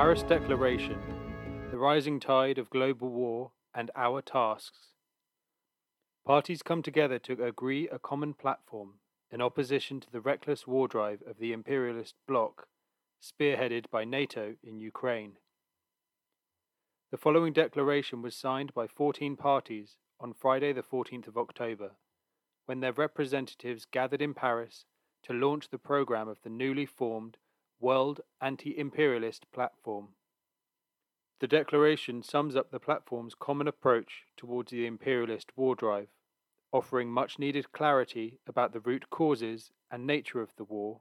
Paris Declaration The Rising Tide of Global War and Our Tasks. Parties come together to agree a common platform in opposition to the reckless war drive of the imperialist bloc, spearheaded by NATO in Ukraine. The following declaration was signed by 14 parties on Friday, the 14th of October, when their representatives gathered in Paris to launch the program of the newly formed World Anti Imperialist Platform. The declaration sums up the platform's common approach towards the imperialist war drive, offering much needed clarity about the root causes and nature of the war,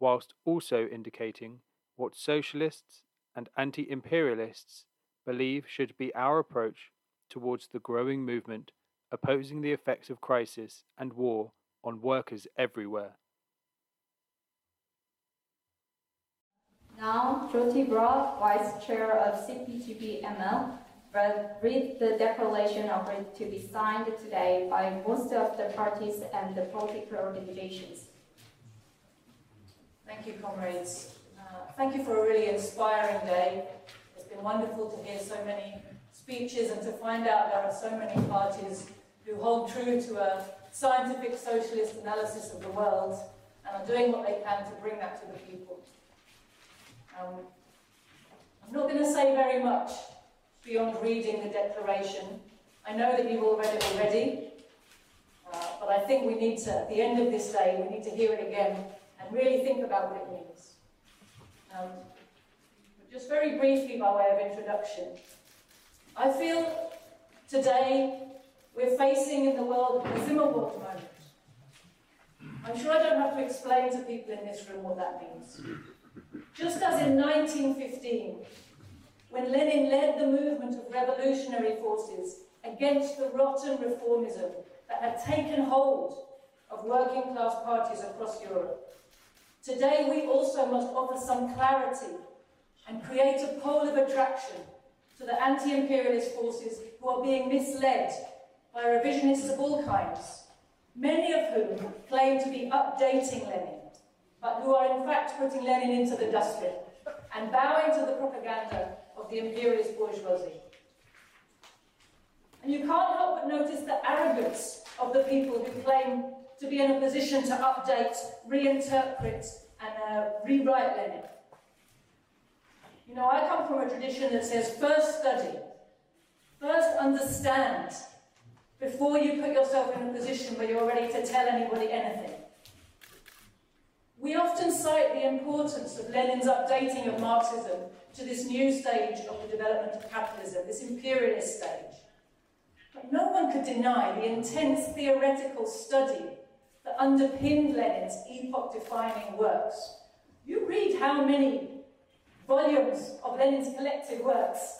whilst also indicating what socialists and anti imperialists believe should be our approach towards the growing movement opposing the effects of crisis and war on workers everywhere. Now, Joti Brar, Vice Chair of CPGB ML, read the declaration of it to be signed today by most of the parties and the political organizations. Thank you, comrades. Uh, thank you for a really inspiring day. It's been wonderful to hear so many speeches and to find out there are so many parties who hold true to a scientific socialist analysis of the world and are doing what they can to bring that to the people. Um, I'm not going to say very much beyond reading the declaration. I know that you've all read it already, uh, but I think we need to, at the end of this day, we need to hear it again and really think about what it means. Um, just very briefly, by way of introduction, I feel today we're facing in the world a Zimmerwald moment. I'm sure I don't have to explain to people in this room what that means. Just as in 1915, when Lenin led the movement of revolutionary forces against the rotten reformism that had taken hold of working class parties across Europe. Today we also must offer some clarity and create a pole of attraction to the anti-imperialist forces who are being misled by revisionists of all kinds, many of whom claim to be updating Lenin but who are in fact putting Lenin into the dustbin and bowing to the propaganda of the imperialist bourgeoisie. And you can't help but notice the arrogance of the people who claim to be in a position to update, reinterpret, and uh, rewrite Lenin. You know, I come from a tradition that says first study, first understand, before you put yourself in a position where you're ready to tell anybody anything. We often cite the importance of Lenin's updating of Marxism to this new stage of the development of capitalism, this imperialist stage. But no one could deny the intense theoretical study that underpinned Lenin's epoch-defining works. You read how many volumes of Lenin's collective works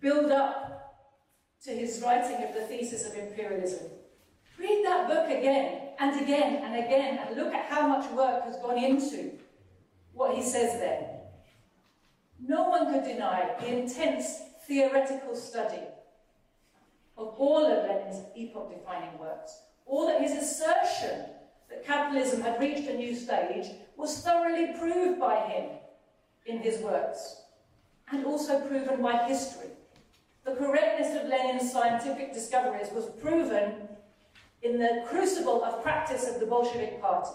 build up to his writing of the thesis of imperialism. Read that book again and again and again and look at how much work has gone into what he says there. No one could deny the intense theoretical study of all of Lenin's epoch-defining works, or that his assertion that capitalism had reached a new stage was thoroughly proved by him in his works, and also proven by history. The correctness of Lenin's scientific discoveries was proven in the crucible of practice of the Bolshevik Party.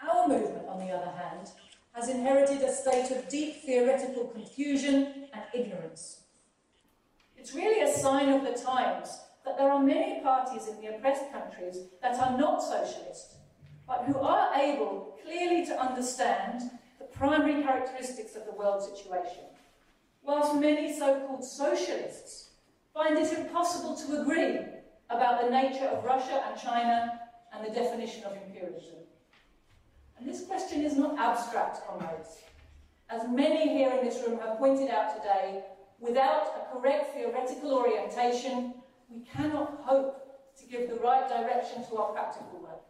Our movement, on the other hand, has inherited a state of deep theoretical confusion and ignorance. It's really a sign of the times that there are many parties in the oppressed countries that are not socialist, but who are able clearly to understand the primary characteristics of the world situation, whilst many so-called socialists find it impossible to agree about the nature of Russia and China and the definition of imperialism. And this question is not abstract, comrades. As many here in this room have pointed out today, without a correct theoretical orientation, we cannot hope to give the right direction to our practical work.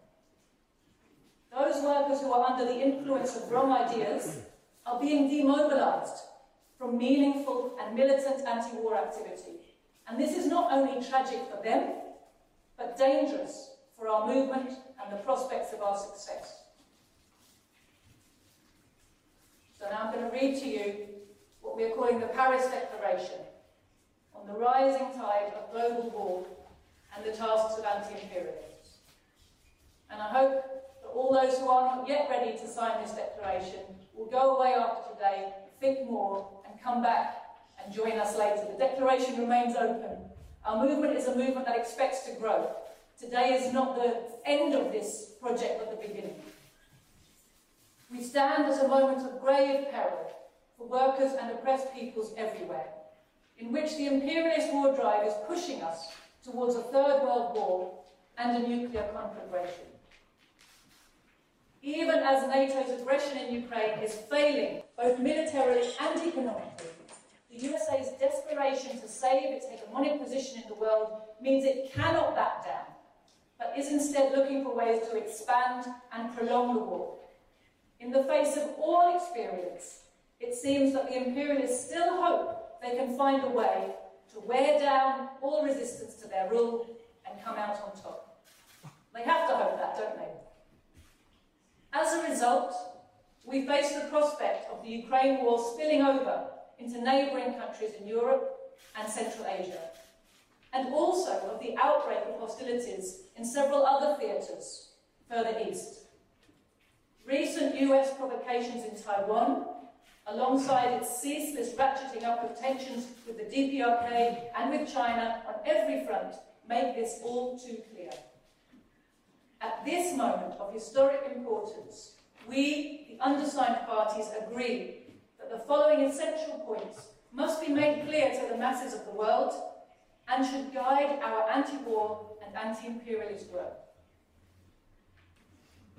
Those workers who are under the influence of wrong ideas are being demobilized from meaningful and militant anti-war activity. And this is not only tragic for them, but dangerous for our movement and the prospects of our success. So now I'm going to read to you what we are calling the Paris Declaration on the rising tide of global war and the tasks of anti-imperialists. And I hope that all those who are not yet ready to sign this declaration will go away after today, think more, and come back and join us later. The declaration remains open. Our movement is a movement that expects to grow. Today is not the end of this project, but the beginning. We stand at a moment of grave peril for workers and oppressed peoples everywhere, in which the imperialist war drive is pushing us towards a third world war and a nuclear conflagration. Even as NATO's aggression in Ukraine is failing, both militarily and economically, the USA's desperation to save its hegemonic position in the world means it cannot back down, but is instead looking for ways to expand and prolong the war. In the face of all experience, it seems that the imperialists still hope they can find a way to wear down all resistance to their rule and come out on top. They have to hope that, don't they? As a result, we face the prospect of the Ukraine war spilling over into neighbouring countries in Europe and Central Asia, and also of the outbreak of hostilities in several other theatres further east. Recent US provocations in Taiwan, alongside its ceaseless ratcheting up of tensions with the DPRK and with China on every front, make this all too clear. At this moment of historic importance, we, the undersigned parties, agree the following essential points must be made clear to the masses of the world and should guide our anti-war and anti-imperialist work.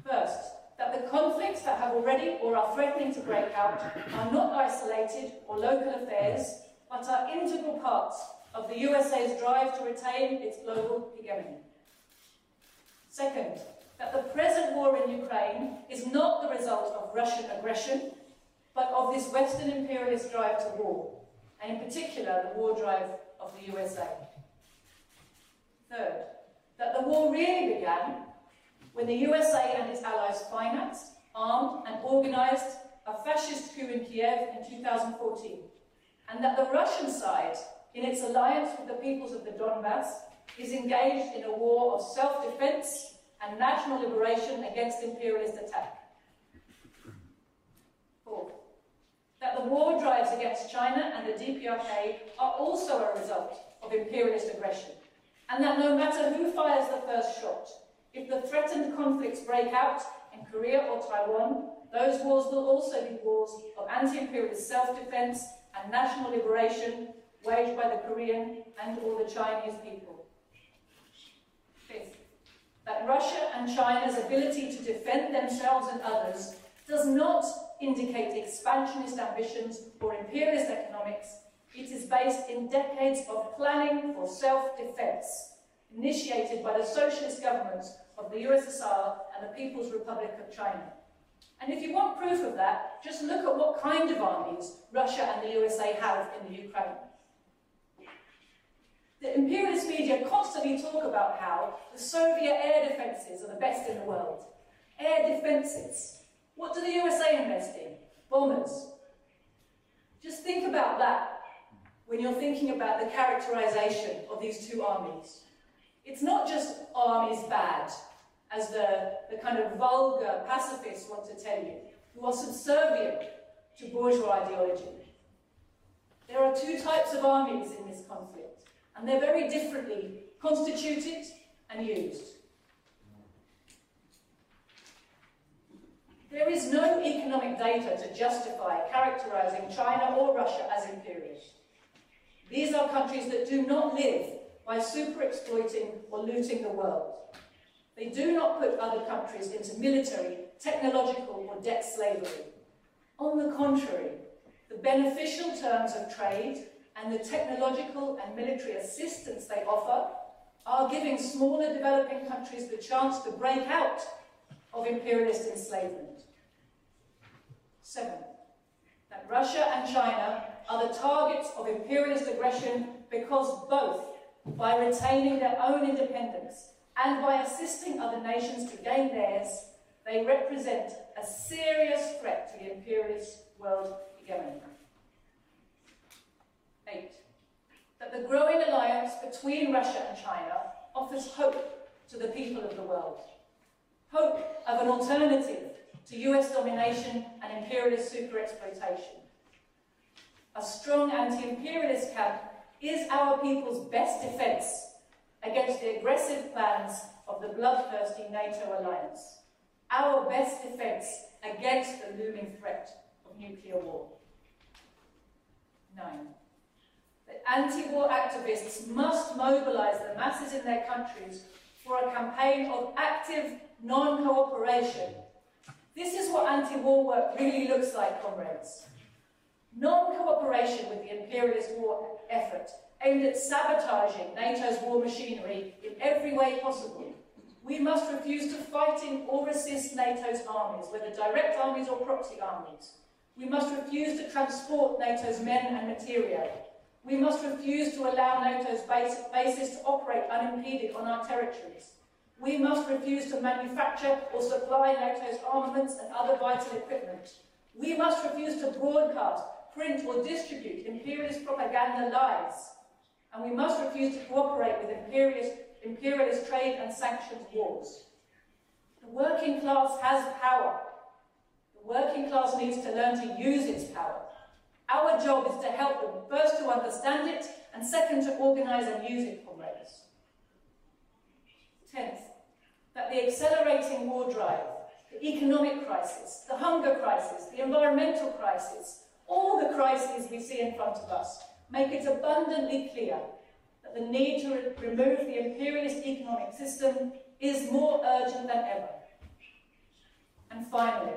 First, that the conflicts that have already or are threatening to break out are not isolated or local affairs, but are integral parts of the USA's drive to retain its global hegemony. Second, that the present war in Ukraine is not the result of Russian aggression, but of this Western imperialist drive to war, and in particular the war drive of the USA. Third, that the war really began when the USA and its allies financed, armed and organized a fascist coup in Kiev in 2014, and that the Russian side, in its alliance with the peoples of the Donbass, is engaged in a war of self-defense and national liberation against imperialist attack. Fourth, that the war drives against China and the DPRK are also a result of imperialist aggression, and that no matter who fires the first shot, if the threatened conflicts break out in Korea or Taiwan, those wars will also be wars of anti-imperialist self-defense and national liberation waged by the Korean and all the Chinese people. Fifth, that Russia and China's ability to defend themselves and others does not indicate expansionist ambitions or imperialist economics. It is based in decades of planning for self-defense, initiated by the socialist governments of the USSR and the People's Republic of China. And if you want proof of that, just look at what kind of armies Russia and the USA have in the Ukraine. The imperialist media constantly talk about how the Soviet air defences are the best in the world. Air defences. What do the USA invest in? Bombers. Just think about that when you're thinking about the characterization of these two armies. It's not just armies bad, as the, the kind of vulgar pacifists want to tell you, who are subservient to bourgeois ideology. There are two types of armies in this conflict, and they're very differently constituted and used. There is no economic data to justify characterizing China or Russia as imperialist. These are countries that do not live by super exploiting or looting the world. They do not put other countries into military, technological or debt slavery. On the contrary, the beneficial terms of trade and the technological and military assistance they offer are giving smaller developing countries the chance to break out of imperialist enslavement. Seven, that Russia and China are the targets of imperialist aggression because both, by retaining their own independence and by assisting other nations to gain theirs, they represent a serious threat to the imperialist world hegemony. Eight, that the growing alliance between Russia and China offers hope to the people of the world. Hope of an alternative to US domination and imperialist super exploitation. A strong anti imperialist camp is our people's best defence against the aggressive plans of the bloodthirsty NATO alliance. Our best defence against the looming threat of nuclear war. Nine. The anti war activists must mobilise the masses in their countries for a campaign of active non cooperation. This is what anti war work really looks like, comrades. Non cooperation with the imperialist war effort aimed at sabotaging NATO's war machinery in every way possible. We must refuse to fighting or assist NATO's armies, whether direct armies or proxy armies. We must refuse to transport NATO's men and material. We must refuse to allow NATO's base, bases to operate unimpeded on our territories. We must refuse to manufacture or supply NATO's armaments and other vital equipment. We must refuse to broadcast, print or distribute imperialist propaganda lies. And we must refuse to cooperate with imperialist, imperialist trade and sanctions wars. The working class has power. The working class needs to learn to use its power. Our job is to help them, first to understand it, and second to organise and use it, comrades. Tenth, that the accelerating war drive, the economic crisis, the hunger crisis, the environmental crisis, all the crises we see in front of us, make it abundantly clear that the need to re remove the imperialist economic system is more urgent than ever. And finally,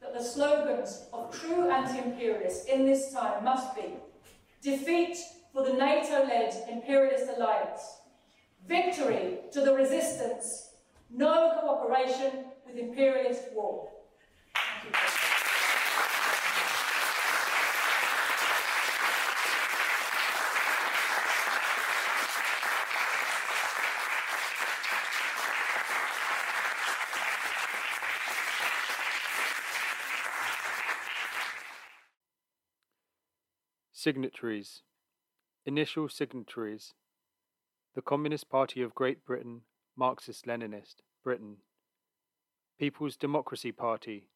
that the slogans of true anti-imperialists in this time must be defeat for the NATO-led imperialist alliance, victory to the resistance, no cooperation with imperialist war. Signatories. Initial signatories. The Communist Party of Great Britain, Marxist Leninist, Britain. People's Democracy Party,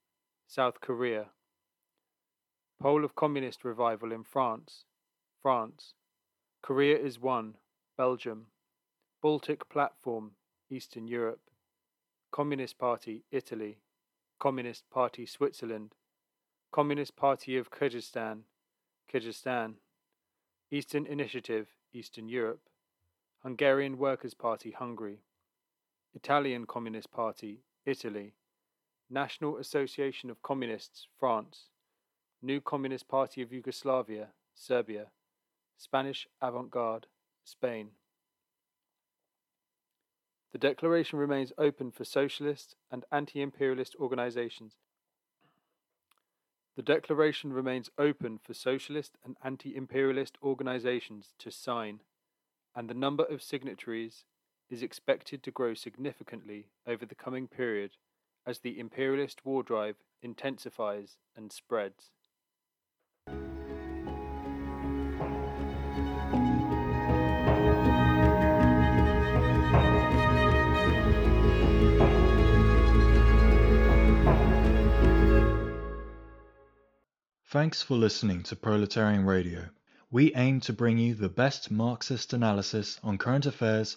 South Korea. Pole of Communist Revival in France, France. Korea is One, Belgium. Baltic Platform, Eastern Europe. Communist Party, Italy. Communist Party, Switzerland. Communist Party of Kyrgyzstan, Kyrgyzstan, Eastern Initiative, Eastern Europe, Hungarian Workers' Party, Hungary, Italian Communist Party, Italy, National Association of Communists, France, New Communist Party of Yugoslavia, Serbia, Spanish Avant Garde, Spain. The declaration remains open for socialist and anti imperialist organizations. The declaration remains open for socialist and anti imperialist organizations to sign, and the number of signatories is expected to grow significantly over the coming period as the imperialist war drive intensifies and spreads. Thanks for listening to Proletarian Radio. We aim to bring you the best Marxist analysis on current affairs,